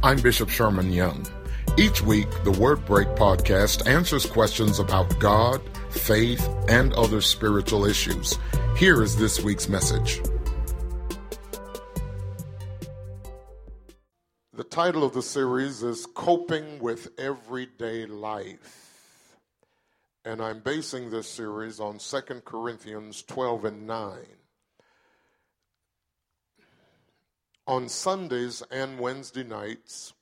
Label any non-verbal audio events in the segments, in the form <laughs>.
I'm Bishop Sherman Young. Each week, the Word Break podcast answers questions about God, faith, and other spiritual issues. Here is this week's message. The title of the series is Coping with Everyday Life. And I'm basing this series on 2 Corinthians 12 and 9. On Sundays and Wednesday nights,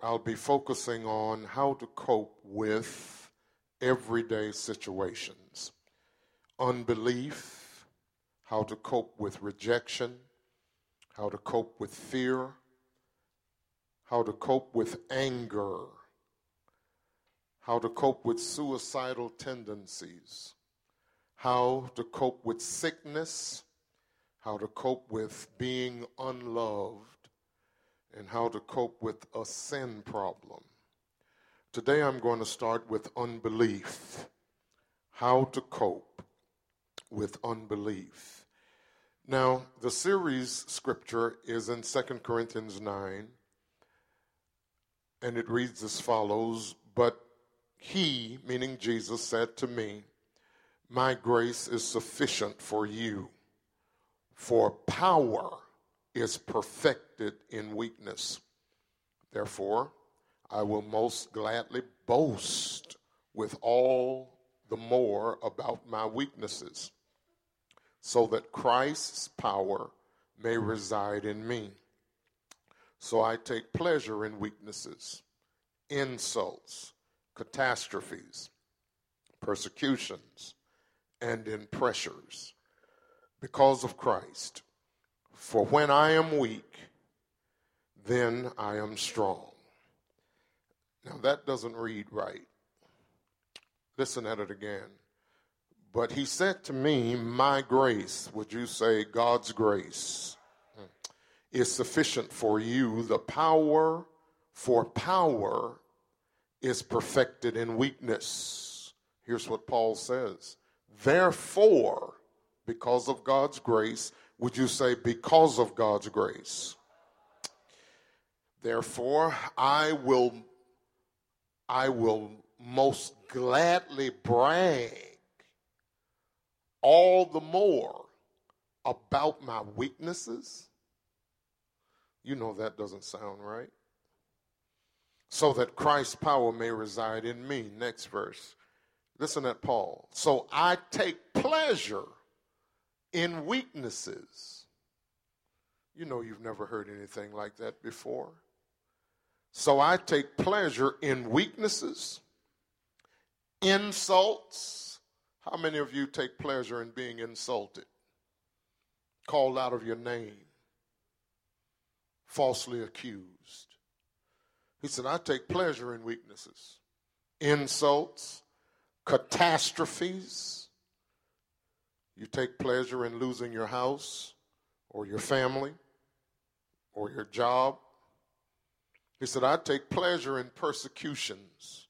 I'll be focusing on how to cope with everyday situations. Unbelief, how to cope with rejection, how to cope with fear, how to cope with anger, how to cope with suicidal tendencies, how to cope with sickness how to cope with being unloved, and how to cope with a sin problem. Today I'm going to start with unbelief. How to cope with unbelief. Now, the series scripture is in 2 Corinthians 9, and it reads as follows But he, meaning Jesus, said to me, My grace is sufficient for you for power is perfected in weakness. Therefore, I will most gladly boast with all the more about my weaknesses, so that Christ's power may reside in me. So I take pleasure in weaknesses, insults, catastrophes, persecutions, and in pressures because of Christ. For when I am weak, then I am strong. Now that doesn't read right. Listen at it again. But he said to me, My grace, would you say God's grace, is sufficient for you. The power for power is perfected in weakness. Here's what Paul says. Therefore, because of God's grace. Would you say, because of God's grace? Therefore, I will, I will most gladly brag all the more about my weaknesses. You know that doesn't sound right. So that Christ's power may reside in me. Next verse. Listen at Paul. So I take pleasure in weaknesses. You know, you've never heard anything like that before. So I take pleasure in weaknesses, insults. How many of you take pleasure in being insulted, called out of your name, falsely accused? He said, I take pleasure in weaknesses, insults, catastrophes you take pleasure in losing your house or your family or your job. He said, I take pleasure in persecutions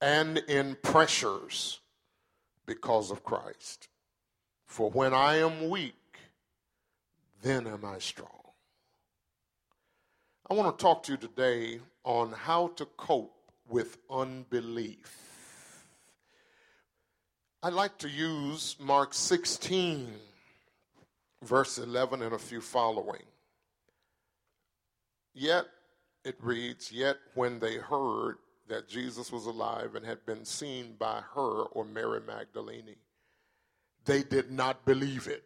and in pressures because of Christ. For when I am weak, then am I strong. I want to talk to you today on how to cope with unbelief. I like to use Mark 16, verse 11, and a few following. Yet, it reads, Yet when they heard that Jesus was alive and had been seen by her or Mary Magdalene, they did not believe it.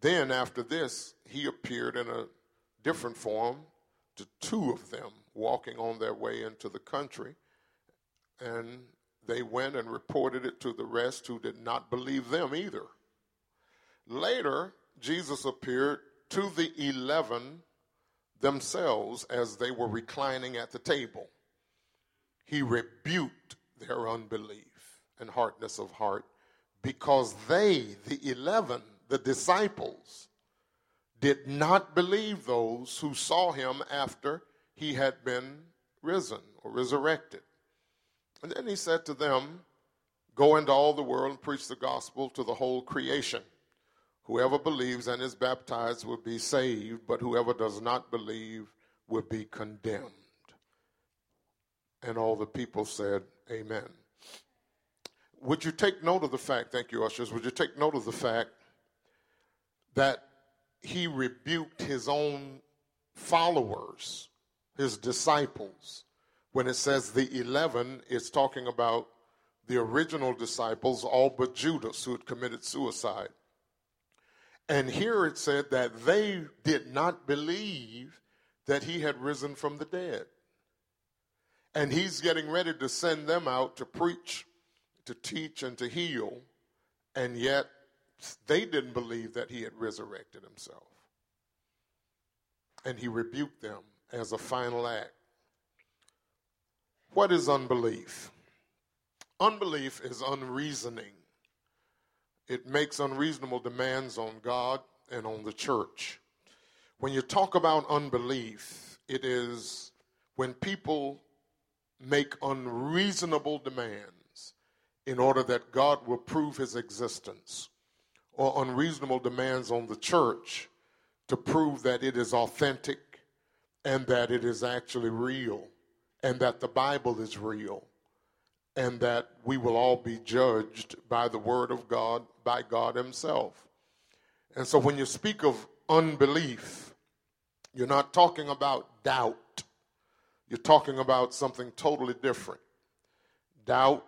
Then, after this, he appeared in a different form to two of them walking on their way into the country. And they went and reported it to the rest who did not believe them either. Later, Jesus appeared to the eleven themselves as they were reclining at the table. He rebuked their unbelief and hardness of heart because they, the eleven, the disciples, did not believe those who saw him after he had been risen or resurrected. And then he said to them, Go into all the world and preach the gospel to the whole creation. Whoever believes and is baptized will be saved, but whoever does not believe will be condemned. And all the people said, Amen. Would you take note of the fact, thank you, ushers, would you take note of the fact that he rebuked his own followers, his disciples? When it says the 11, it's talking about the original disciples, all but Judas, who had committed suicide. And here it said that they did not believe that he had risen from the dead. And he's getting ready to send them out to preach, to teach, and to heal. And yet they didn't believe that he had resurrected himself. And he rebuked them as a final act. What is unbelief? Unbelief is unreasoning. It makes unreasonable demands on God and on the church. When you talk about unbelief, it is when people make unreasonable demands in order that God will prove his existence, or unreasonable demands on the church to prove that it is authentic and that it is actually real and that the Bible is real and that we will all be judged by the Word of God, by God Himself. And so when you speak of unbelief, you're not talking about doubt, you're talking about something totally different. Doubt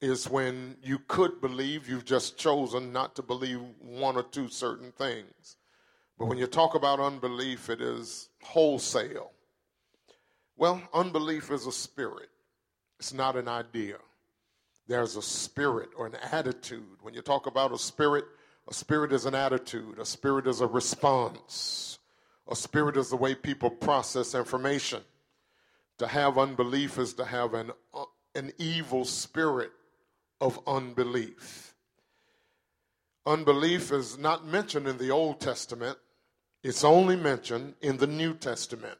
is when you could believe, you've just chosen not to believe one or two certain things. But when you talk about unbelief, it is wholesale. Well, unbelief is a spirit. It's not an idea. There's a spirit or an attitude. When you talk about a spirit, a spirit is an attitude, a spirit is a response, a spirit is the way people process information. To have unbelief is to have an, uh, an evil spirit of unbelief. Unbelief is not mentioned in the Old Testament, it's only mentioned in the New Testament.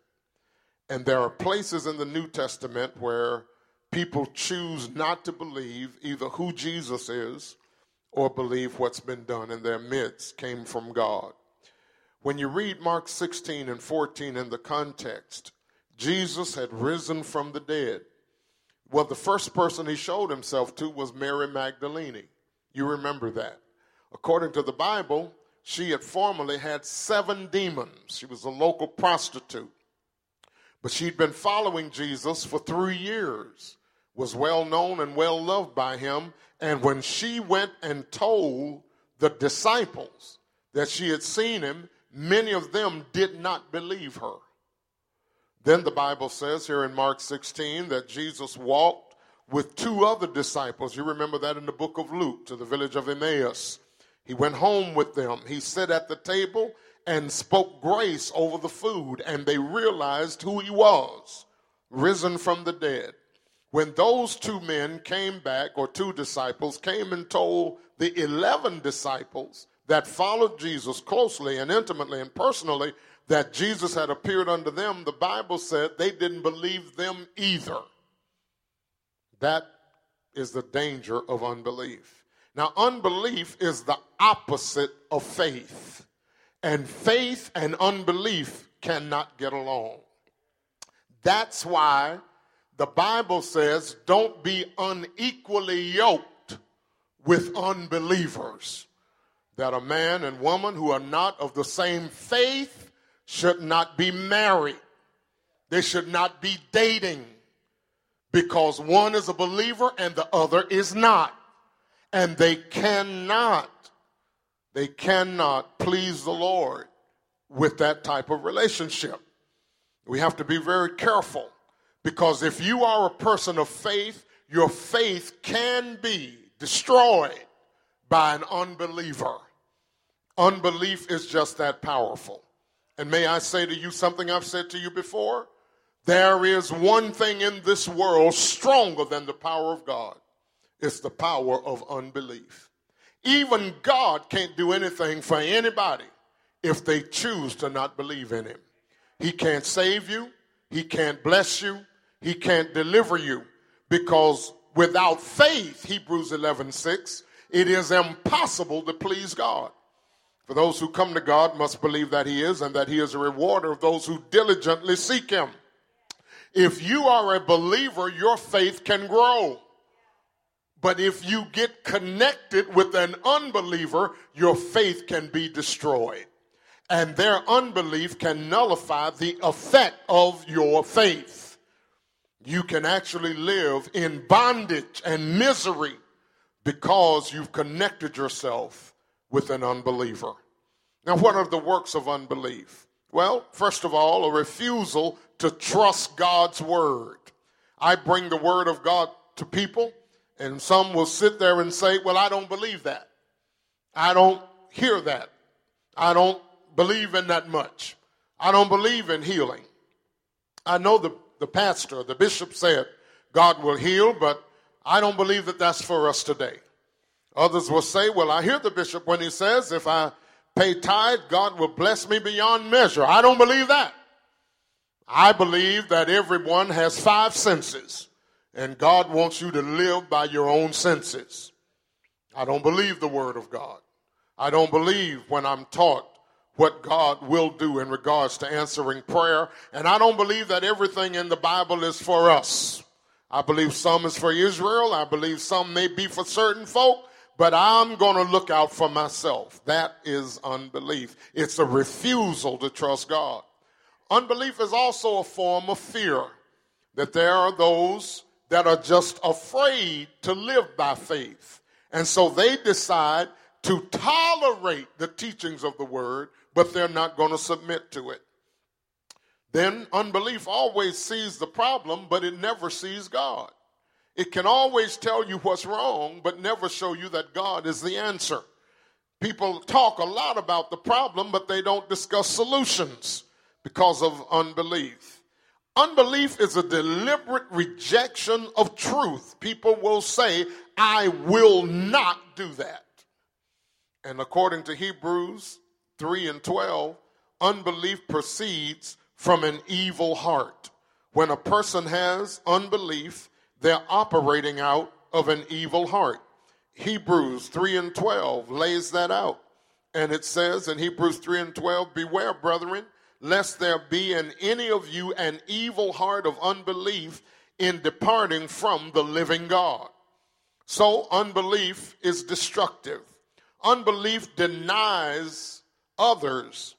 And there are places in the New Testament where people choose not to believe either who Jesus is or believe what's been done in their midst came from God. When you read Mark 16 and 14 in the context, Jesus had risen from the dead. Well, the first person he showed himself to was Mary Magdalene. You remember that. According to the Bible, she had formerly had seven demons. She was a local prostitute. But she'd been following Jesus for three years, was well known and well loved by him. And when she went and told the disciples that she had seen him, many of them did not believe her. Then the Bible says here in Mark 16 that Jesus walked with two other disciples. You remember that in the book of Luke to the village of Emmaus. He went home with them. He sat at the table and spoke grace over the food, and they realized who he was, risen from the dead. When those two men came back, or two disciples, came and told the 11 disciples that followed Jesus closely and intimately and personally that Jesus had appeared unto them, the Bible said they didn't believe them either. That is the danger of unbelief. Now, unbelief is the opposite of faith. And faith and unbelief cannot get along. That's why the Bible says don't be unequally yoked with unbelievers. That a man and woman who are not of the same faith should not be married. They should not be dating because one is a believer and the other is not. And they cannot they cannot please the Lord with that type of relationship. We have to be very careful because if you are a person of faith, your faith can be destroyed by an unbeliever. Unbelief is just that powerful. And may I say to you something I've said to you before? There is one thing in this world stronger than the power of God. It's the power of unbelief. Even God can't do anything for anybody if they choose to not believe in Him. He can't save you, He can't bless you, He can't deliver you because without faith, Hebrews 11 6, it is impossible to please God. For those who come to God must believe that He is and that He is a rewarder of those who diligently seek Him. If you are a believer, your faith can grow. But if you get connected with an unbeliever, your faith can be destroyed. And their unbelief can nullify the effect of your faith. You can actually live in bondage and misery because you've connected yourself with an unbeliever. Now, what are the works of unbelief? Well, first of all, a refusal to trust God's word. I bring the word of God to people, and some will sit there and say, Well, I don't believe that. I don't hear that. I don't believe in that much. I don't believe in healing. I know the, the pastor, the bishop said, God will heal, but I don't believe that that's for us today. Others will say, Well, I hear the bishop when he says, if I pay tithe, God will bless me beyond measure. I don't believe that. I believe that everyone has five senses, and God wants you to live by your own senses. I don't believe the word of God. I don't believe when I'm taught what God will do in regards to answering prayer. And I don't believe that everything in the Bible is for us. I believe some is for Israel. I believe some may be for certain folk but I'm going to look out for myself. That is unbelief. It's a refusal to trust God. Unbelief is also a form of fear, that there are those that are just afraid to live by faith. And so they decide to tolerate the teachings of the word, but they're not going to submit to it. Then unbelief always sees the problem, but it never sees God. It can always tell you what's wrong, but never show you that God is the answer. People talk a lot about the problem, but they don't discuss solutions because of unbelief. Unbelief is a deliberate rejection of truth. People will say, I will not do that. And according to Hebrews 3 and 12, unbelief proceeds from an evil heart. When a person has unbelief, they're operating out of an evil heart. Hebrews 3 and 12 lays that out. And it says in Hebrews 3 and 12, Beware, brethren, lest there be in any of you an evil heart of unbelief in departing from the living God. So, unbelief is destructive. Unbelief denies others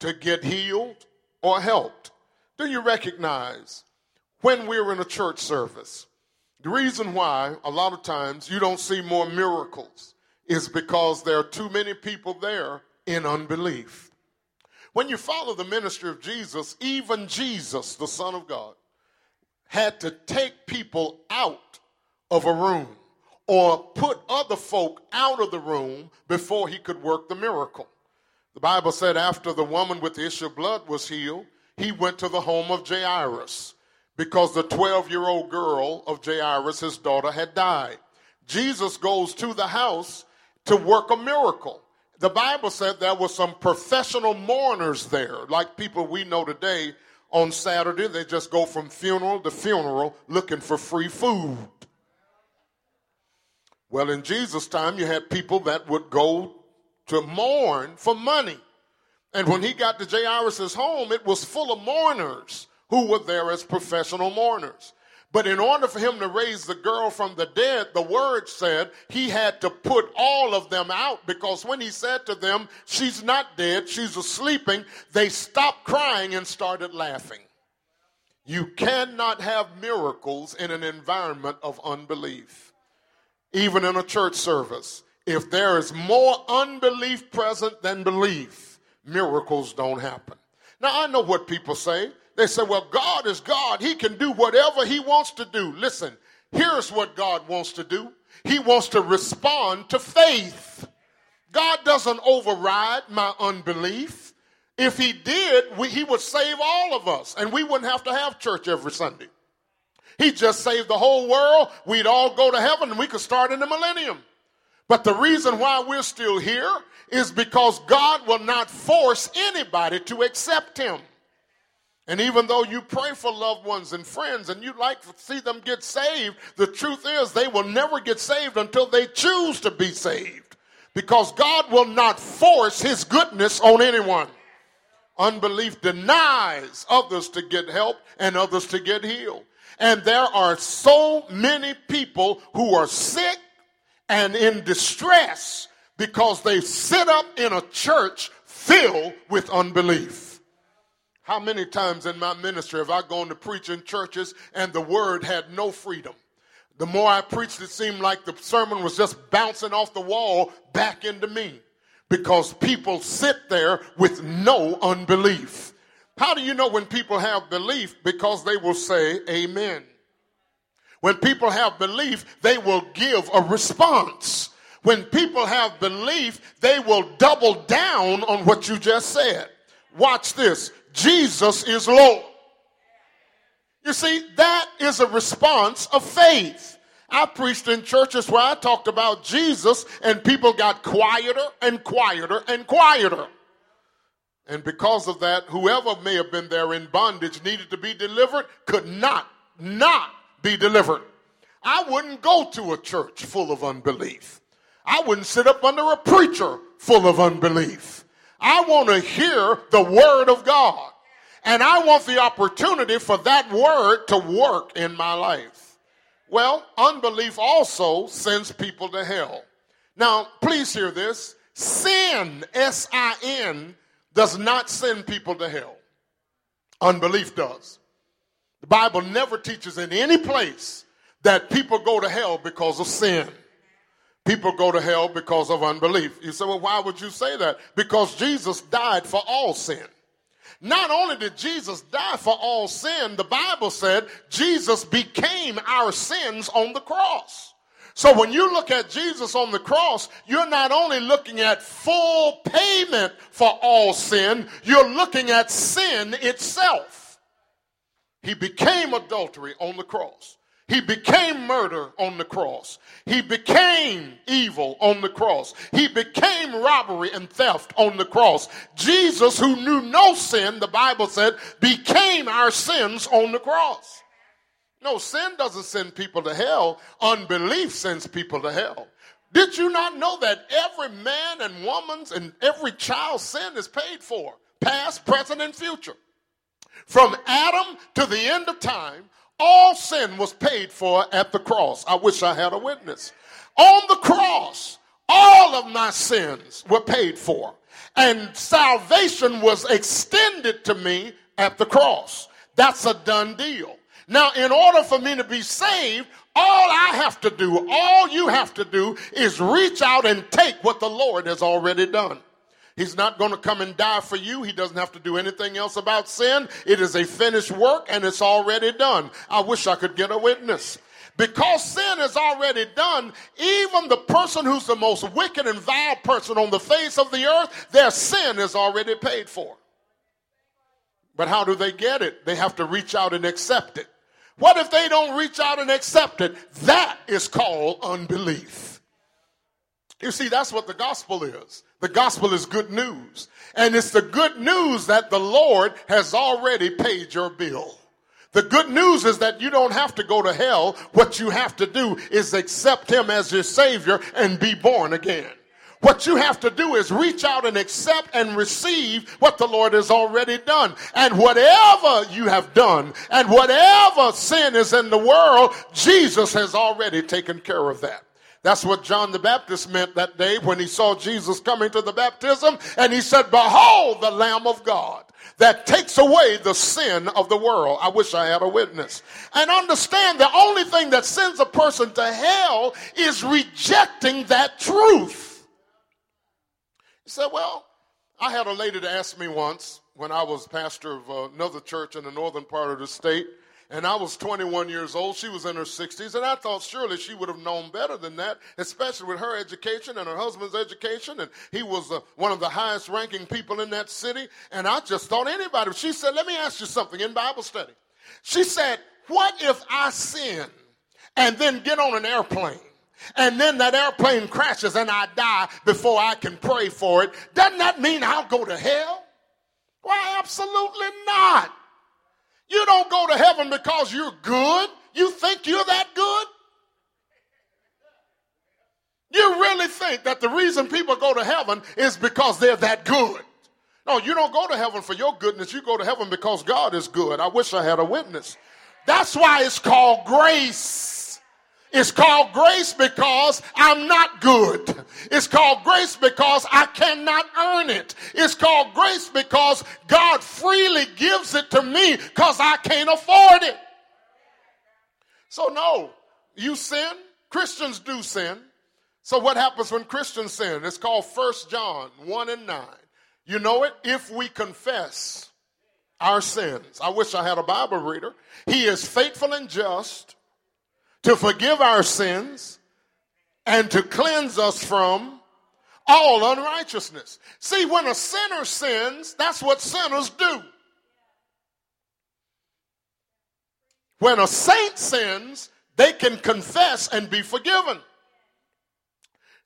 to get healed or helped. Do you recognize when we're in a church service, the reason why a lot of times you don't see more miracles is because there are too many people there in unbelief. When you follow the ministry of Jesus, even Jesus, the Son of God, had to take people out of a room or put other folk out of the room before he could work the miracle. The Bible said after the woman with the issue of blood was healed, he went to the home of Jairus because the 12 year old girl of Jairus, his daughter, had died. Jesus goes to the house to work a miracle. The Bible said there were some professional mourners there, like people we know today on Saturday. They just go from funeral to funeral looking for free food. Well, in Jesus' time, you had people that would go to mourn for money. And when he got to Jairus' home, it was full of mourners who were there as professional mourners. But in order for him to raise the girl from the dead, the word said he had to put all of them out because when he said to them, She's not dead, she's sleeping, they stopped crying and started laughing. You cannot have miracles in an environment of unbelief, even in a church service. If there is more unbelief present than belief, miracles don't happen. Now, I know what people say. They say, well, God is God. He can do whatever He wants to do. Listen, here's what God wants to do He wants to respond to faith. God doesn't override my unbelief. If He did, we, He would save all of us, and we wouldn't have to have church every Sunday. He just saved the whole world. We'd all go to heaven, and we could start in the millennium. But the reason why we're still here is because God will not force anybody to accept Him. And even though you pray for loved ones and friends and you'd like to see them get saved, the truth is they will never get saved until they choose to be saved. because God will not force his goodness on anyone. Unbelief denies others to get help and others to get healed. And there are so many people who are sick and in distress because they sit up in a church filled with unbelief. How many times in my ministry have I gone to preach in churches and the word had no freedom? The more I preached, it seemed like the sermon was just bouncing off the wall back into me because people sit there with no unbelief. How do you know when people have belief? Because they will say amen. When people have belief, they will give a response. When people have belief, they will double down on what you just said. Watch this Jesus is Lord. You see, that is a response of faith. I preached in churches where I talked about Jesus and people got quieter and quieter and quieter. And because of that, whoever may have been there in bondage needed to be delivered could not, not be delivered. I wouldn't go to a church full of unbelief. I wouldn't sit up under a preacher full of unbelief. I want to hear the word of God. And I want the opportunity for that word to work in my life. Well, unbelief also sends people to hell. Now, please hear this. Sin, S I N, does not send people to hell. Unbelief does. The Bible never teaches in any place that people go to hell because of sin. People go to hell because of unbelief. You say, well, why would you say that? Because Jesus died for all sin. Not only did Jesus die for all sin, the Bible said Jesus became our sins on the cross. So when you look at Jesus on the cross, you're not only looking at full payment for all sin, you're looking at sin itself. He became adultery on the cross. He became murder on the cross. He became evil on the cross. He became robbery and theft on the cross. Jesus, who knew no sin, the Bible said, became our sins on the cross. No, sin doesn't send people to hell. Unbelief sends people to hell. Did you not know that every man and woman's and every child's sin is paid for? Past, present, and future. From Adam to the end of time, all sin was paid for at the cross. I wish I had a witness. On the cross, all of my sins were paid for. And salvation was extended to me at the cross. That's a done deal. Now, in order for me to be saved, all I have to do, all you have to do is reach out and take what the Lord has already done. He's not going to come and die for you. He doesn't have to do anything else about sin. It is a finished work and it's already done. I wish I could get a witness. Because sin is already done, even the person who's the most wicked and vile person on the face of the earth, their sin is already paid for. But how do they get it? They have to reach out and accept it. What if they don't reach out and accept it? That is called unbelief. You see, that's what the gospel is. The gospel is good news. And it's the good news that the Lord has already paid your bill. The good news is that you don't have to go to hell. What you have to do is accept Him as your Savior and be born again. What you have to do is reach out and accept and receive what the Lord has already done. And whatever you have done and whatever sin is in the world, Jesus has already taken care of that. That's what John the Baptist meant that day when he saw Jesus coming to the baptism and he said, Behold the Lamb of God that takes away the sin of the world. I wish I had a witness. And understand the only thing that sends a person to hell is rejecting that truth. He said, Well, I had a lady to ask me once when I was pastor of another church in the northern part of the state and I was 21 years old. She was in her 60s, and I thought surely she would have known better than that, especially with her education and her husband's education. And he was uh, one of the highest ranking people in that city. And I just thought anybody. She said, Let me ask you something in Bible study. She said, What if I sin and then get on an airplane? And then that airplane crashes and I die before I can pray for it. Doesn't that mean I'll go to hell? Why, absolutely not. You don't go to heaven because you're good. You think you're that good? You really think that the reason people go to heaven is because they're that good? No, you don't go to heaven for your goodness. You go to heaven because God is good. I wish I had a witness. That's why it's called grace. It's called grace because I'm not good. It's called grace because I cannot earn it. It's called grace because God freely gives it to me because I can't afford it. So, no, you sin. Christians do sin. So, what happens when Christians sin? It's called First John 1 and 9. You know it? If we confess our sins. I wish I had a Bible reader. He is faithful and just to forgive our sins and to cleanse us from all unrighteousness. See, when a sinner sins, that's what sinners do. When a saint sins, they can confess and be forgiven.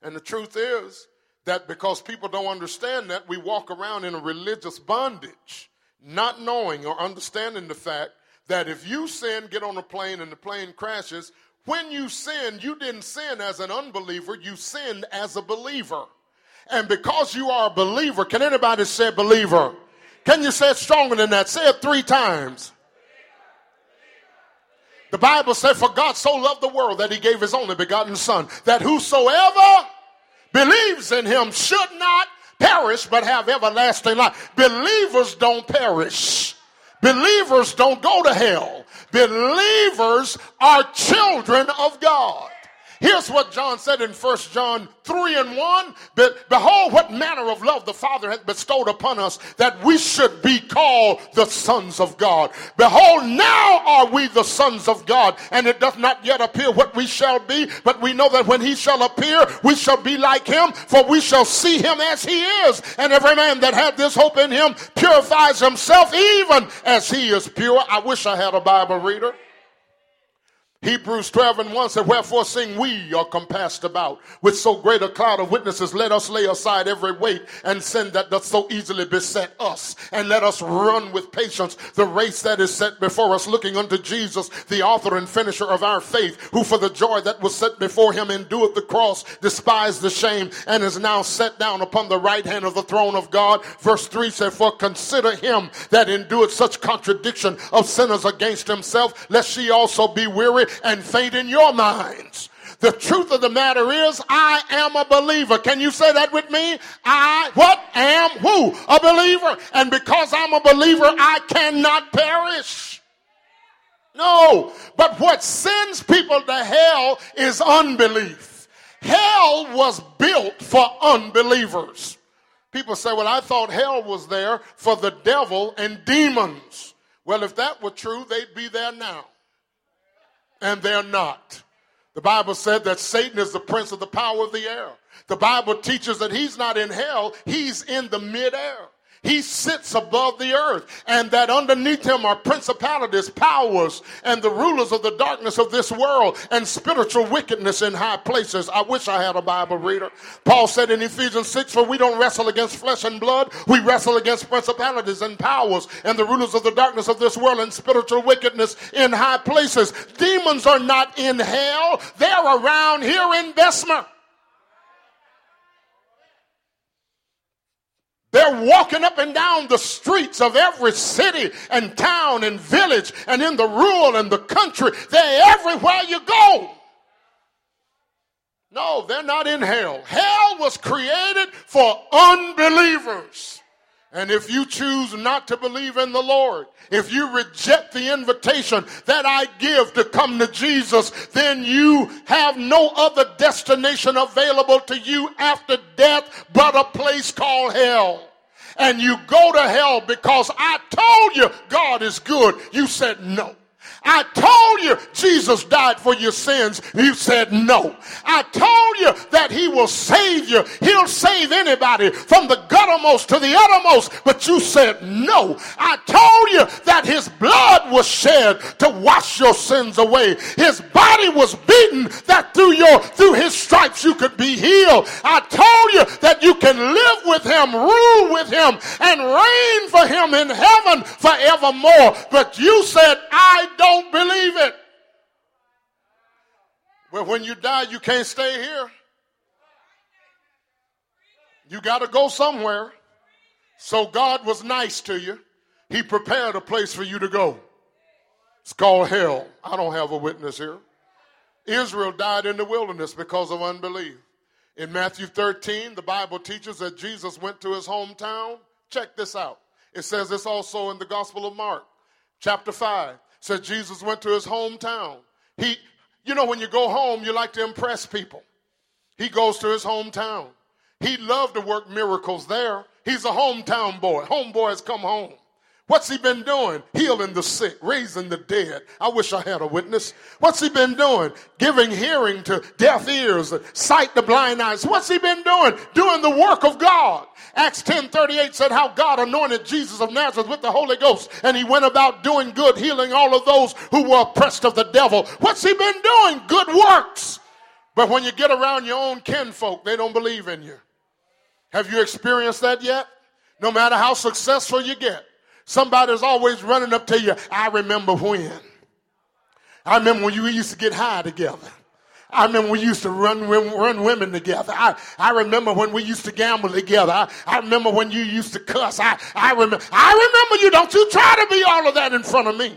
And the truth is, that because people don't understand that, we walk around in a religious bondage, not knowing or understanding the fact that if you sin, get on a plane and the plane crashes, when you sin, you didn't sin as an unbeliever, you sinned as a believer. And because you are a believer, can anybody say believer? Can you say it stronger than that? Say it three times. The Bible said, For God so loved the world that he gave his only begotten Son, that whosoever believes in him should not perish but have everlasting life. Believers don't perish. Believers don't go to hell. Believers are children of God. Here's what John said in 1 John 3 and 1. Behold, what manner of love the Father hath bestowed upon us that we should be called the sons of God. Behold, now are we the sons of God, and it doth not yet appear what we shall be, but we know that when he shall appear, we shall be like him, for we shall see him as he is. And every man that hath this hope in him purifies himself even as he is pure. I wish I had a Bible reader. Hebrews 12 and 1 said, Wherefore seeing we are compassed about with so great a cloud of witnesses, let us lay aside every weight and sin that doth so easily beset us, and let us run with patience the race that is set before us, looking unto Jesus, the author and finisher of our faith, who for the joy that was set before him endured the cross, despised the shame, and is now set down upon the right hand of the throne of God. Verse 3 said, For consider him that endured such contradiction of sinners against himself, lest she also be weary and faint in your minds. The truth of the matter is, I am a believer. Can you say that with me? I, what am who? A believer. And because I'm a believer, I cannot perish. No, but what sends people to hell is unbelief. Hell was built for unbelievers. People say, well, I thought hell was there for the devil and demons. Well, if that were true, they'd be there now and they're not. The Bible said that Satan is the prince of the power of the air. The Bible teaches that he's not in hell, he's in the midair. He sits above the earth, and that underneath him are principalities, powers, and the rulers of the darkness of this world, and spiritual wickedness in high places. I wish I had a Bible reader. Paul said in Ephesians 6 For we don't wrestle against flesh and blood, we wrestle against principalities and powers, and the rulers of the darkness of this world, and spiritual wickedness in high places. Demons are not in hell, they're around here in Bessemer. They're walking up and down the streets of every city and town and village and in the rural and the country. They're everywhere you go. No, they're not in hell. Hell was created for unbelievers. And if you choose not to believe in the Lord, if you reject the invitation that I give to come to Jesus, then you have no other destination available to you after death but a place called hell. And you go to hell because I told you God is good. You said no. I told you Jesus died for your sins. You said no. I told you that he will save you. He'll save anybody from the guttermost to the uttermost. But you said no. I told you that his blood was shed to wash your sins away. His body was beaten that through your through his stripes you could be healed. I told you that you can live with him, rule with him, and reign for him in heaven forevermore. But you said, I don't don't believe it. Well, when you die, you can't stay here. You got to go somewhere. So God was nice to you. He prepared a place for you to go. It's called hell. I don't have a witness here. Israel died in the wilderness because of unbelief. In Matthew 13, the Bible teaches that Jesus went to his hometown. Check this out. It says this also in the Gospel of Mark, chapter 5. Says Jesus went to his hometown. He, you know, when you go home, you like to impress people. He goes to his hometown. He loved to work miracles there. He's a hometown boy. Homeboys come home. What's he been doing? Healing the sick, raising the dead. I wish I had a witness. What's he been doing? Giving hearing to deaf ears, sight to blind eyes. What's he been doing? Doing the work of God. Acts 10:38 said how God anointed Jesus of Nazareth with the Holy Ghost and he went about doing good, healing all of those who were oppressed of the devil. What's he been doing? Good works. But when you get around your own kinfolk, they don't believe in you. Have you experienced that yet? No matter how successful you get, somebody's always running up to you. I remember when. I remember when you used to get high together. I remember we used to run, run women together. I, I remember when we used to gamble together. I, I remember when you used to cuss. I, I, remember, I remember you. Don't you try to be all of that in front of me.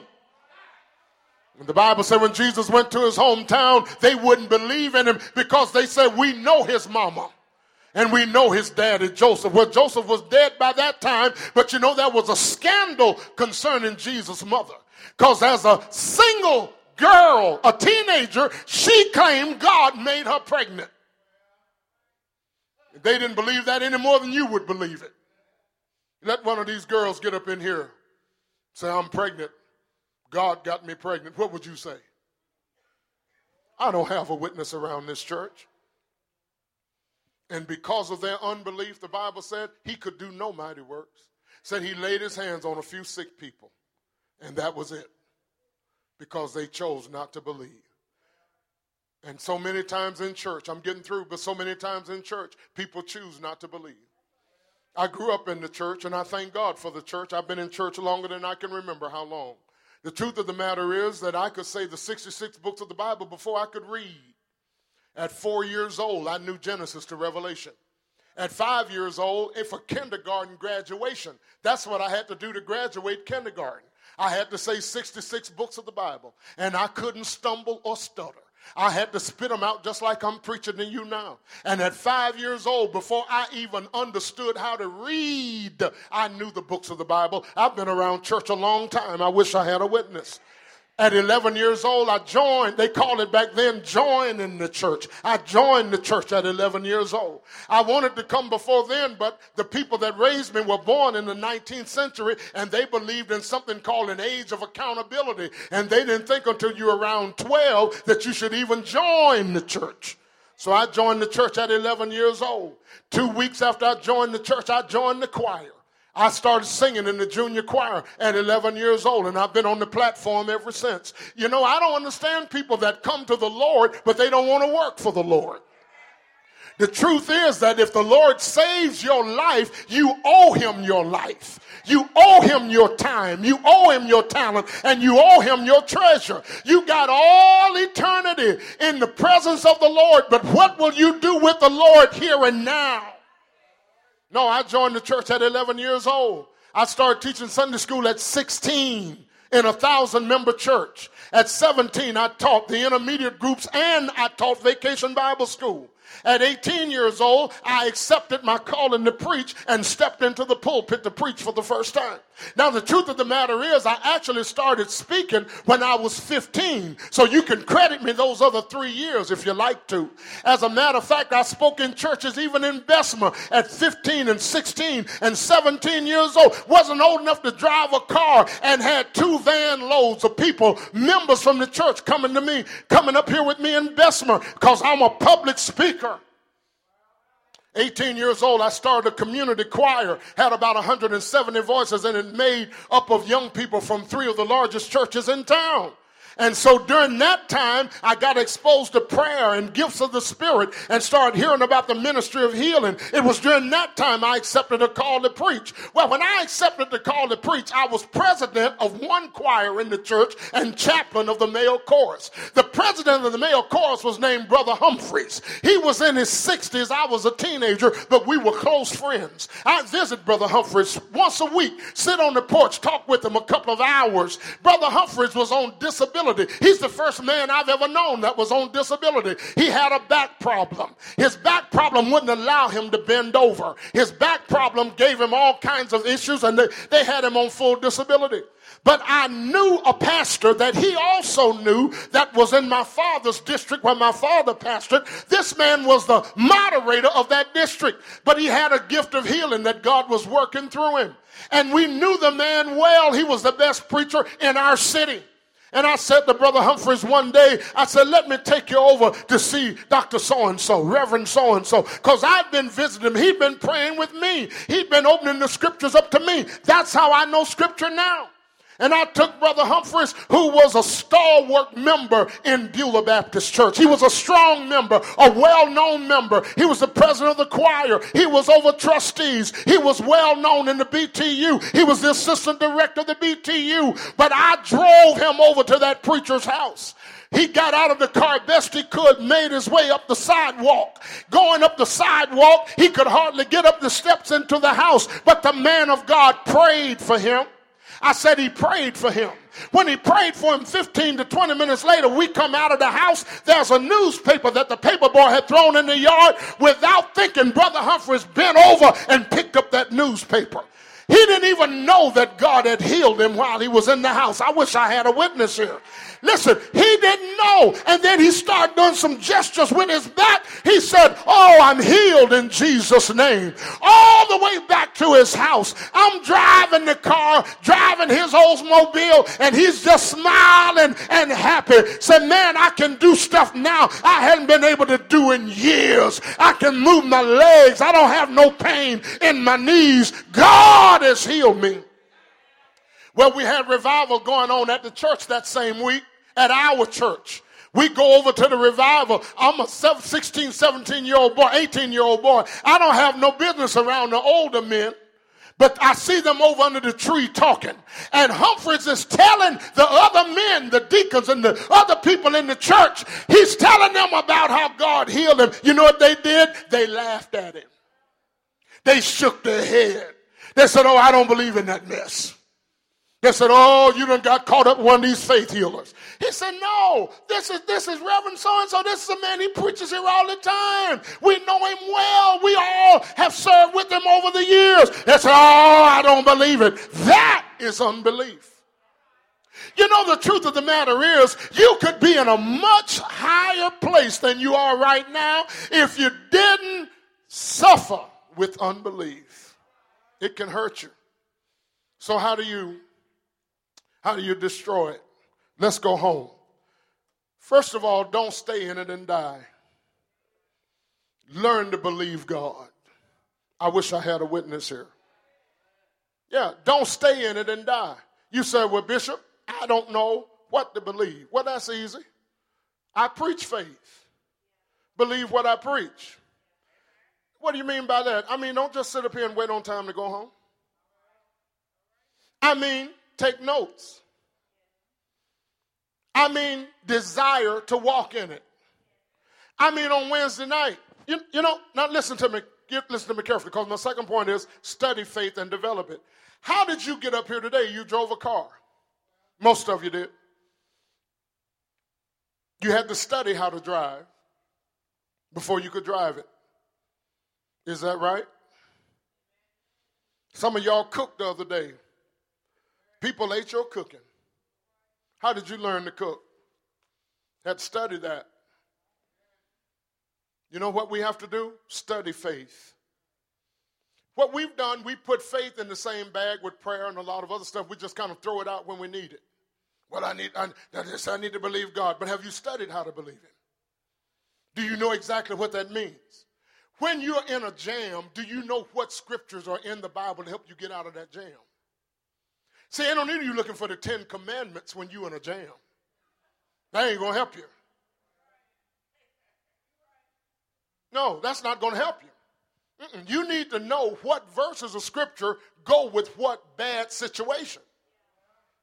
The Bible said when Jesus went to his hometown, they wouldn't believe in him because they said, We know his mama. And we know his daddy, Joseph. Well, Joseph was dead by that time, but you know, there was a scandal concerning Jesus' mother. Because as a single girl, a teenager, she claimed God made her pregnant. They didn't believe that any more than you would believe it. Let one of these girls get up in here, say, I'm pregnant. God got me pregnant. What would you say? I don't have a witness around this church. And because of their unbelief, the Bible said he could do no mighty works. Said he laid his hands on a few sick people, and that was it because they chose not to believe. And so many times in church, I'm getting through, but so many times in church, people choose not to believe. I grew up in the church, and I thank God for the church. I've been in church longer than I can remember how long. The truth of the matter is that I could say the 66 books of the Bible before I could read. At four years old, I knew Genesis to Revelation. At five years old, it for kindergarten graduation, that's what I had to do to graduate kindergarten. I had to say 66 books of the Bible, and I couldn't stumble or stutter. I had to spit them out just like I'm preaching to you now. And at five years old, before I even understood how to read, I knew the books of the Bible. I've been around church a long time. I wish I had a witness. At 11 years old, I joined, they called it back then joining the church. I joined the church at 11 years old. I wanted to come before then, but the people that raised me were born in the 19th century and they believed in something called an age of accountability. And they didn't think until you were around 12 that you should even join the church. So I joined the church at 11 years old. Two weeks after I joined the church, I joined the choir. I started singing in the junior choir at 11 years old, and I've been on the platform ever since. You know, I don't understand people that come to the Lord, but they don't want to work for the Lord. The truth is that if the Lord saves your life, you owe him your life. You owe him your time. You owe him your talent and you owe him your treasure. You got all eternity in the presence of the Lord, but what will you do with the Lord here and now? No, I joined the church at 11 years old. I started teaching Sunday school at 16 in a thousand member church. At 17, I taught the intermediate groups and I taught vacation Bible school. At 18 years old, I accepted my calling to preach and stepped into the pulpit to preach for the first time. Now, the truth of the matter is, I actually started speaking when I was 15. So you can credit me those other three years if you like to. As a matter of fact, I spoke in churches even in Bessemer at 15 and 16 and 17 years old. Wasn't old enough to drive a car and had two van loads of people, members from the church coming to me, coming up here with me in Bessemer because I'm a public speaker. 18 years old, I started a community choir, had about 170 voices, and it made up of young people from three of the largest churches in town. And so during that time, I got exposed to prayer and gifts of the Spirit and started hearing about the ministry of healing. It was during that time I accepted a call to preach. Well, when I accepted the call to preach, I was president of one choir in the church and chaplain of the male chorus. The president of the male chorus was named Brother Humphreys. He was in his 60s. I was a teenager, but we were close friends. I visit Brother Humphreys once a week, sit on the porch, talk with him a couple of hours. Brother Humphreys was on disability disability. He's the first man I've ever known that was on disability. He had a back problem. His back problem wouldn't allow him to bend over. His back problem gave him all kinds of issues, and they, they had him on full disability. But I knew a pastor that he also knew that was in my father's district where my father pastored. This man was the moderator of that district, but he had a gift of healing that God was working through him. And we knew the man well. He was the best preacher in our city. And I said to Brother Humphreys one day, I said, let me take you over to see Dr. So and so, Reverend so and so, because I've been visiting him. He'd been praying with me, he'd been opening the scriptures up to me. That's how I know scripture now. And I took Brother Humphreys, who was a stalwart member in Beulah Baptist Church. He was a strong member, a well known member. He was the president of the choir. He was over trustees. He was well known in the BTU. He was the assistant director of the BTU. But I drove him over to that preacher's house. He got out of the car best he could, made his way up the sidewalk. Going up the sidewalk, he could hardly get up the steps into the house, but the man of God prayed for him. I said he prayed for him. When he prayed for him 15 to 20 minutes later, we come out of the house. There's a newspaper that the paper boy had thrown in the yard. Without thinking, Brother Humphreys bent over and picked up that newspaper. He didn't even know that God had healed him while he was in the house. I wish I had a witness here. Listen, he didn't know. And then he started doing some gestures with his back. He said, Oh, I'm healed in Jesus' name. All the way back to his house. I'm driving the car, driving his Oldsmobile, and he's just smiling and happy. Said, Man, I can do stuff now I hadn't been able to do in years. I can move my legs. I don't have no pain in my knees. God has healed me. Well, we had revival going on at the church that same week at our church. We go over to the revival. I'm a 16, 17 year old boy, 18 year old boy. I don't have no business around the older men. But I see them over under the tree talking. And Humphreys is telling the other men, the deacons and the other people in the church, he's telling them about how God healed him. You know what they did? They laughed at him. They shook their head. They said, Oh, I don't believe in that mess. They said, Oh, you done got caught up one of these faith healers. He said, No, this is this is Reverend so-and-so. This is a man, he preaches here all the time. We know him well. We all have served with him over the years. They said, Oh, I don't believe it. That is unbelief. You know, the truth of the matter is, you could be in a much higher place than you are right now if you didn't suffer with unbelief. It can hurt you. So, how do you how do you destroy it? Let's go home. First of all, don't stay in it and die. Learn to believe God. I wish I had a witness here. Yeah, don't stay in it and die. You say, well, Bishop, I don't know what to believe. Well, that's easy. I preach faith. Believe what I preach. What do you mean by that? I mean, don't just sit up here and wait on time to go home. I mean, take notes. I mean, desire to walk in it. I mean, on Wednesday night, you, you know, now listen to me, listen to me carefully, because my second point is study faith and develop it. How did you get up here today? You drove a car. Most of you did. You had to study how to drive before you could drive it. Is that right? Some of y'all cooked the other day. People ate your cooking. How did you learn to cook? Had to study that. You know what we have to do? Study faith. What we've done, we put faith in the same bag with prayer and a lot of other stuff. We just kind of throw it out when we need it. Well, I need, I, I need to believe God. But have you studied how to believe Him? Do you know exactly what that means? When you're in a jam, do you know what scriptures are in the Bible to help you get out of that jam? See, I don't need you looking for the Ten Commandments when you're in a jam. That ain't to help you. No, that's not to help you. Mm-mm. You need to know what verses of scripture go with what bad situation.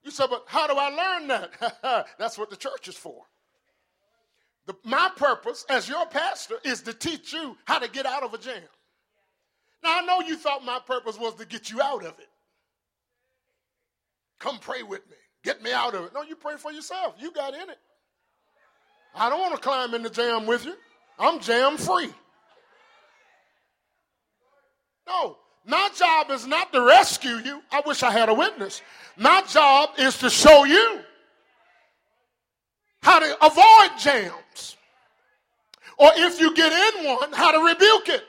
You say, but how do I learn that? <laughs> that's what the church is for. The, my purpose as your pastor is to teach you how to get out of a jam. Now, I know you thought my purpose was to get you out of it. Come pray with me. Get me out of it. No, you pray for yourself. You got in it. I don't want to climb in the jam with you. I'm jam free. No, my job is not to rescue you. I wish I had a witness. My job is to show you how to avoid jams. Or if you get in one, how to rebuke it.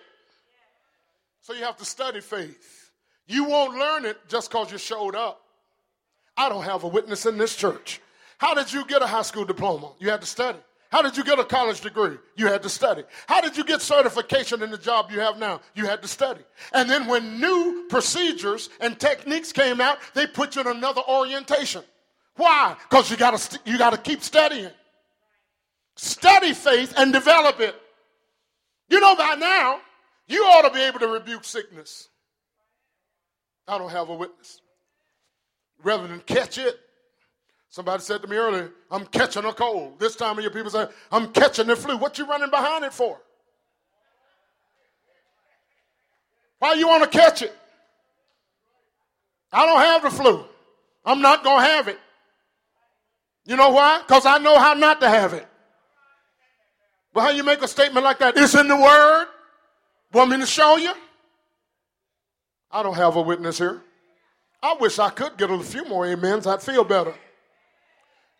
So you have to study faith. You won't learn it just because you showed up. I don't have a witness in this church. How did you get a high school diploma? You had to study. How did you get a college degree? You had to study. How did you get certification in the job you have now? You had to study. And then when new procedures and techniques came out, they put you in another orientation. Why? Because you got to you got to keep studying. Study faith and develop it. You know by now, you ought to be able to rebuke sickness. I don't have a witness. Rather than catch it, somebody said to me earlier, I'm catching a cold. This time of year, people say, I'm catching the flu. What you running behind it for? Why you want to catch it? I don't have the flu. I'm not going to have it. You know why? Because I know how not to have it. But how you make a statement like that? It's in the Word. Want me to show you? I don't have a witness here. I wish I could get a few more amens. I'd feel better.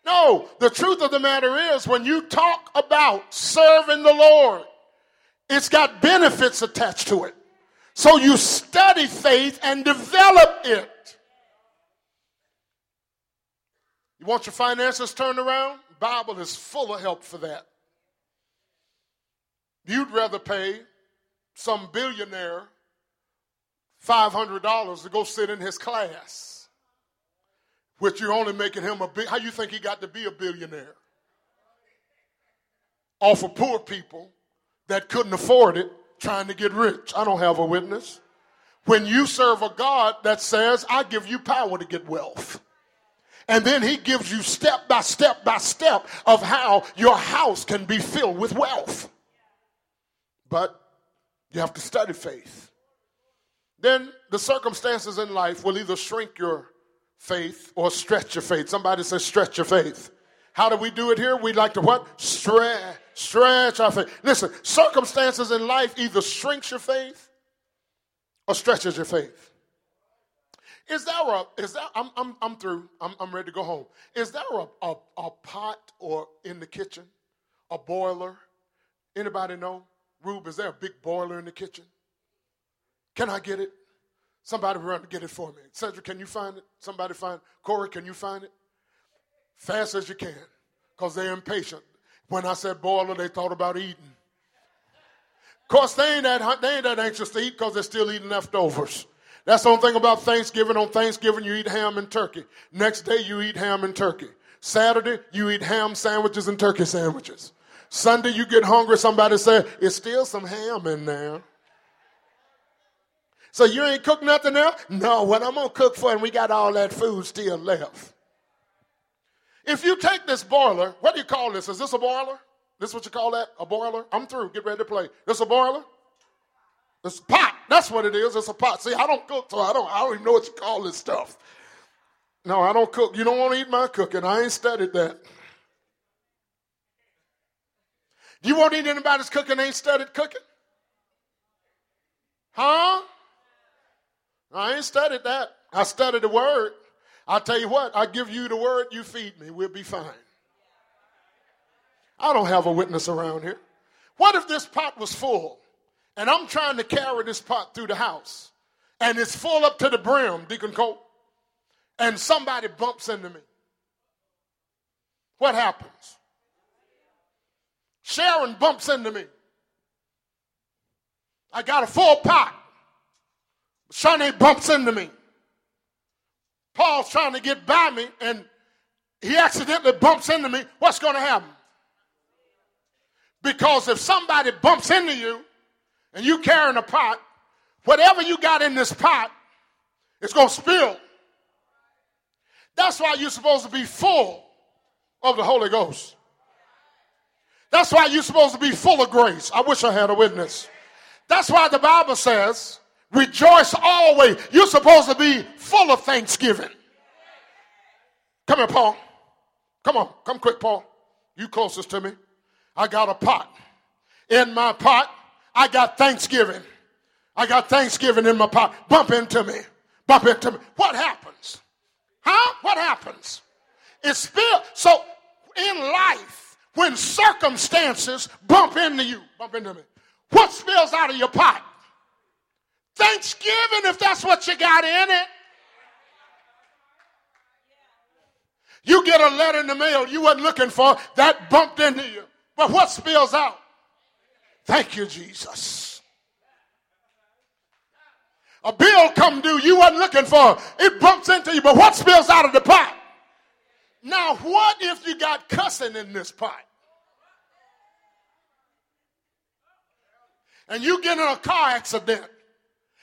No, the truth of the matter is when you talk about serving the Lord, it's got benefits attached to it. So you study faith and develop it. You want your finances turned around? Bible is full of help for that. You'd rather pay some billionaire $500 to go sit in his class, which you're only making him a big. How you think he got to be a billionaire? Off of poor people that couldn't afford it trying to get rich. I don't have a witness. When you serve a God that says, I give you power to get wealth. And then he gives you step by step by step of how your house can be filled with wealth. But you have to study faith. Then the circumstances in life will either shrink your faith or stretch your faith. Somebody says stretch your faith. How do we do it here? We'd like to what? Stretch, stretch our faith. Listen, circumstances in life either shrinks your faith or stretches your faith. Is there a, is there, I'm, I'm, I'm through, I'm, I'm ready to go home. Is there a, a, a pot or in the kitchen, a boiler? Anybody know? Rube, is there a big boiler in the kitchen? Can I get it? Somebody run to get it for me. Cedric, can you find it? Somebody find it. Corey, can you find it? Fast as you can, because they're impatient. When I said boiler, they thought about eating. Of course, they ain't that, they ain't that anxious to eat because they're still eating leftovers. That's the only thing about Thanksgiving. On Thanksgiving, you eat ham and turkey. Next day, you eat ham and turkey. Saturday, you eat ham sandwiches and turkey sandwiches. Sunday, you get hungry, somebody say, it's still some ham in there. So you ain't cooked nothing else? No, what I'm going to cook for, and we got all that food still left. If you take this boiler, what do you call this? Is this a boiler? This what you call that? A boiler? I'm through. Get ready to play. This a boiler? It's a pot. That's what it is. It's a pot. See, I don't cook, so I don't, I don't even know what you call this stuff. No, I don't cook. You don't want to eat my cooking. I ain't studied that. You won't eat anybody's cooking ain't studied cooking? Huh? I ain't studied that. I studied the word. I tell you what, I give you the word, you feed me, we'll be fine. I don't have a witness around here. What if this pot was full and I'm trying to carry this pot through the house and it's full up to the brim, Deacon Cole, and somebody bumps into me? What happens? Sharon bumps into me. I got a full pot. Sonny bumps into me. Paul's trying to get by me, and he accidentally bumps into me, what's going to happen? Because if somebody bumps into you and you carrying a pot, whatever you got in this pot, it's going to spill. That's why you're supposed to be full of the Holy Ghost. That's why you're supposed to be full of grace. I wish I had a witness. That's why the Bible says, rejoice always. You're supposed to be full of thanksgiving. Come here, Paul. Come on, come quick, Paul. You closest to me. I got a pot. In my pot, I got thanksgiving. I got thanksgiving in my pot. Bump into me. Bump into me. What happens? Huh? What happens? It's spill. So in life, when circumstances bump into you, bump into me, what spills out of your pot? Thanksgiving, if that's what you got in it. You get a letter in the mail you wasn't looking for, that bumped into you. But what spills out? Thank you, Jesus. A bill come due you wasn't looking for, it bumps into you, but what spills out of the pot? Now, what if you got cussing in this pot? And you get in a car accident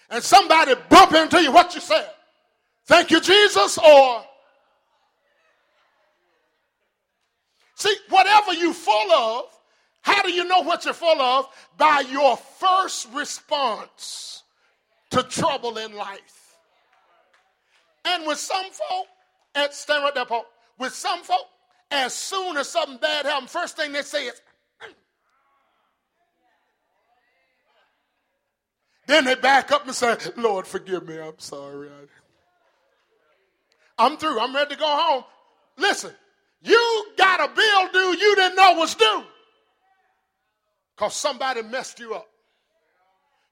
and somebody bump into you, what you say? Thank you, Jesus, or See, whatever you full of, how do you know what you're full of? By your first response to trouble in life. And with some folk, and stand right there, Paul. With some folk, as soon as something bad happens, first thing they say is, then they back up and say, Lord, forgive me, I'm sorry. I'm through. I'm ready to go home. Listen, you got a bill due you didn't know was due because somebody messed you up.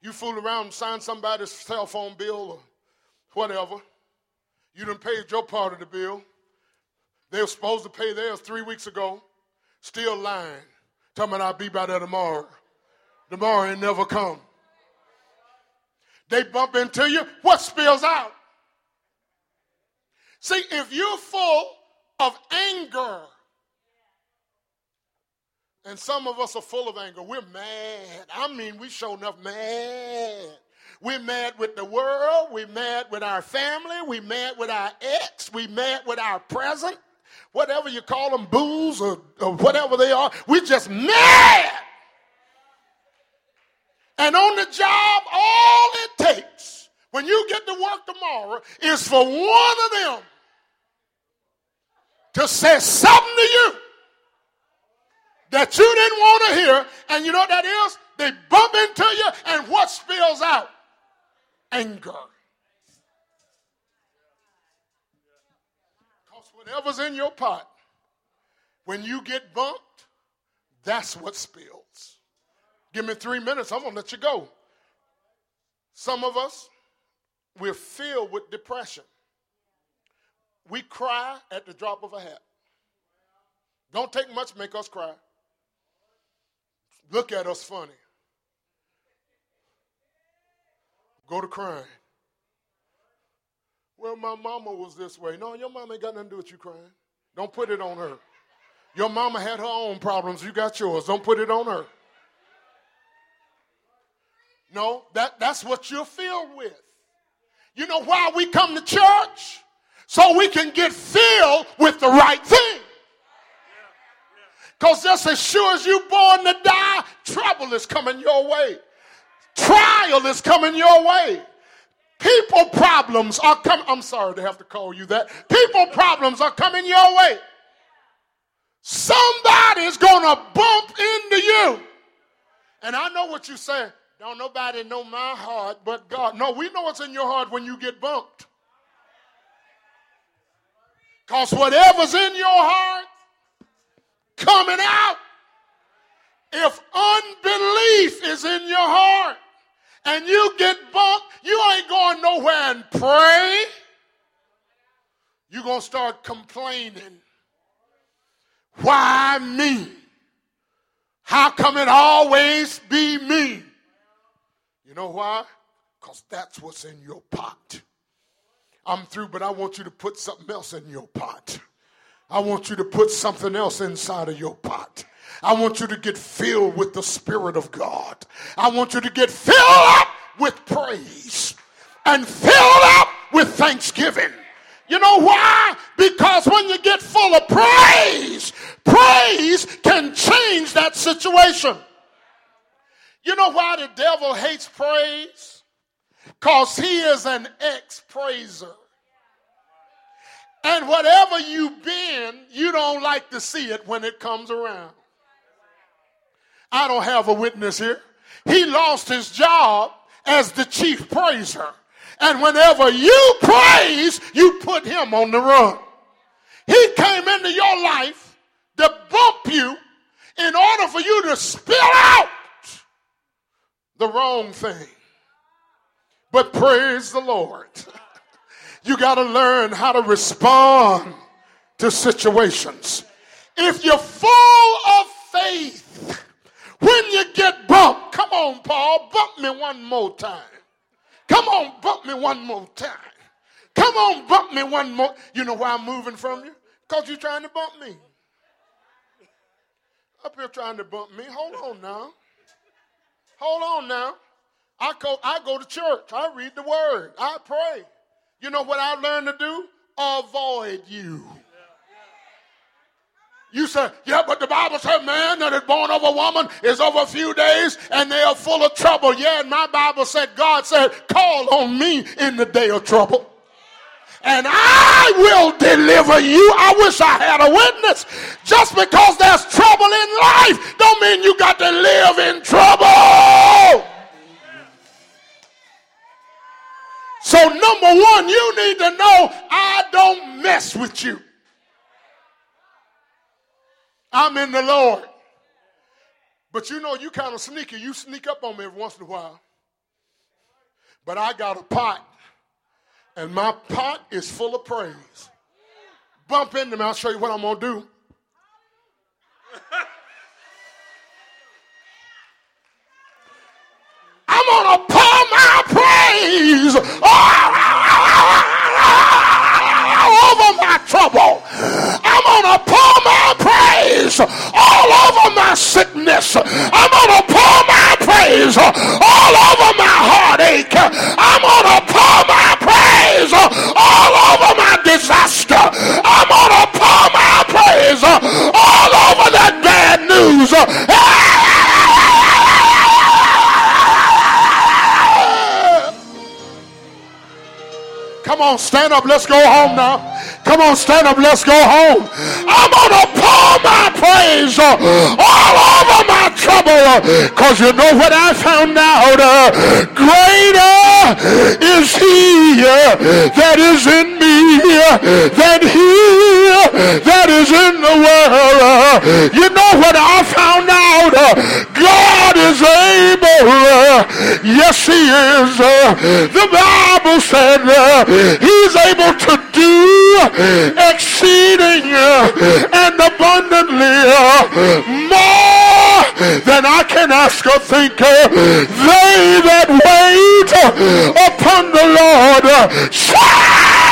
You fool around and sign somebody's cell phone bill or whatever. You didn't pay your part of the bill. They were supposed to pay theirs three weeks ago. Still lying. Tell me I'll be by there tomorrow. Tomorrow ain't never come. They bump into you. What spills out? See, if you're full of anger. And some of us are full of anger. We're mad. I mean, we show enough mad. We're mad with the world. We're mad with our family. We're mad with our ex. We're mad with our present. Whatever you call them, boos or, or whatever they are. We're just mad. And on the job, all it takes when you get to work tomorrow is for one of them to say something to you that you didn't want to hear. And you know what that is? They bump into you, and what spills out? Anger. Because whatever's in your pot, when you get bumped, that's what spills. Give me three minutes, I'm going to let you go. Some of us, we're filled with depression. We cry at the drop of a hat. Don't take much make us cry. Look at us funny. Go to crying. Well, my mama was this way. No, your mama ain't got nothing to do with you crying. Don't put it on her. Your mama had her own problems. You got yours. Don't put it on her. No, that, that's what you're filled with. You know why we come to church? so we can get filled with the right thing. Because just as sure as you're born to die, trouble is coming your way. Trial is coming your way. People problems are coming. I'm sorry to have to call you that. People problems are coming your way. Somebody's going to bump into you. And I know what you say. Don't nobody know my heart but God. No, we know what's in your heart when you get bumped. Because whatever's in your heart coming out, if unbelief is in your heart and you get bumped, you ain't going nowhere and pray. You're going to start complaining. Why me? How come it always be me? You know why? Because that's what's in your pot. I'm through, but I want you to put something else in your pot. I want you to put something else inside of your pot. I want you to get filled with the Spirit of God. I want you to get filled up with praise and filled up with thanksgiving. You know why? Because when you get full of praise, praise can change that situation. You know why the devil hates praise? Because he is an ex praiser. And whatever you've been, you don't like to see it when it comes around. I don't have a witness here. He lost his job as the chief praiser. And whenever you praise, you put him on the run. He came into your life to bump you in order for you to spill out the wrong thing. But praise the Lord. <laughs> You got to learn how to respond to situations. If you're full of faith, when you get bumped, come on, Paul, bump me one more time. Come on, bump me one more time. Come on, bump me one more. You know why I'm moving from you? Because you're trying to bump me. Up here trying to bump me. Hold on now. Hold on now. I go, I go to church. I read the word. I pray. You know what I learned to do? Avoid you. You say, yeah, but the Bible said man that is born of a woman is over a few days and they are full of trouble. Yeah, and my Bible said, God said, call on me in the day of trouble. And I will deliver you. I wish I had a witness. Just because there's trouble in life don't mean you got to live in trouble. So, number one, you need to know I don't mess with you. I'm in the Lord. But you know, you kind of sneaky. You sneak up on me every once in a while. But I got a pot, and my pot is full of praise. Bump into me, I'll show you what I'm going to do. <laughs> I'm pour my praise all over my trouble. I'm going to pour my praise all over my sickness. I'm going to pour my praise all over my heartache. I'm going to pour my praise all over my disaster. I'm going to pour my praise all over that bad news. Come on, stand up. Let's go home now. Come on, stand up. Let's go home. I'm going to pour my praise uh, all over my trouble. Uh, because you know what I found out? Uh, greater is he that is in me than he that is in the world. You know what I found out? God is able. Yes, he is. Uh, the Bible said uh, He's able to do exceeding uh, and abundantly more than I can ask or think. They that wait upon the Lord shall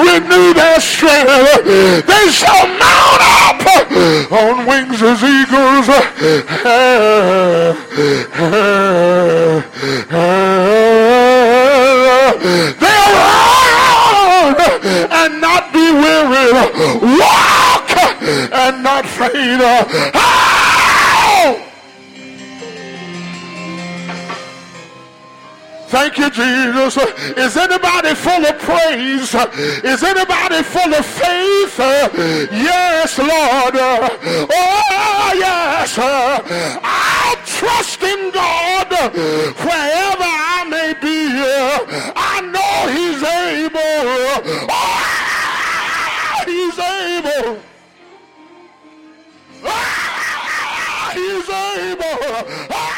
renew their strength. They shall mount up on wings as eagles. They'll run and not be weary, walk and not faint. Thank you, Jesus. Is anybody full of praise? Is anybody full of faith? Yes, Lord. Oh, yes. I trust in God wherever I may be. I know He's able. Oh, he's able. Oh, he's able. Oh,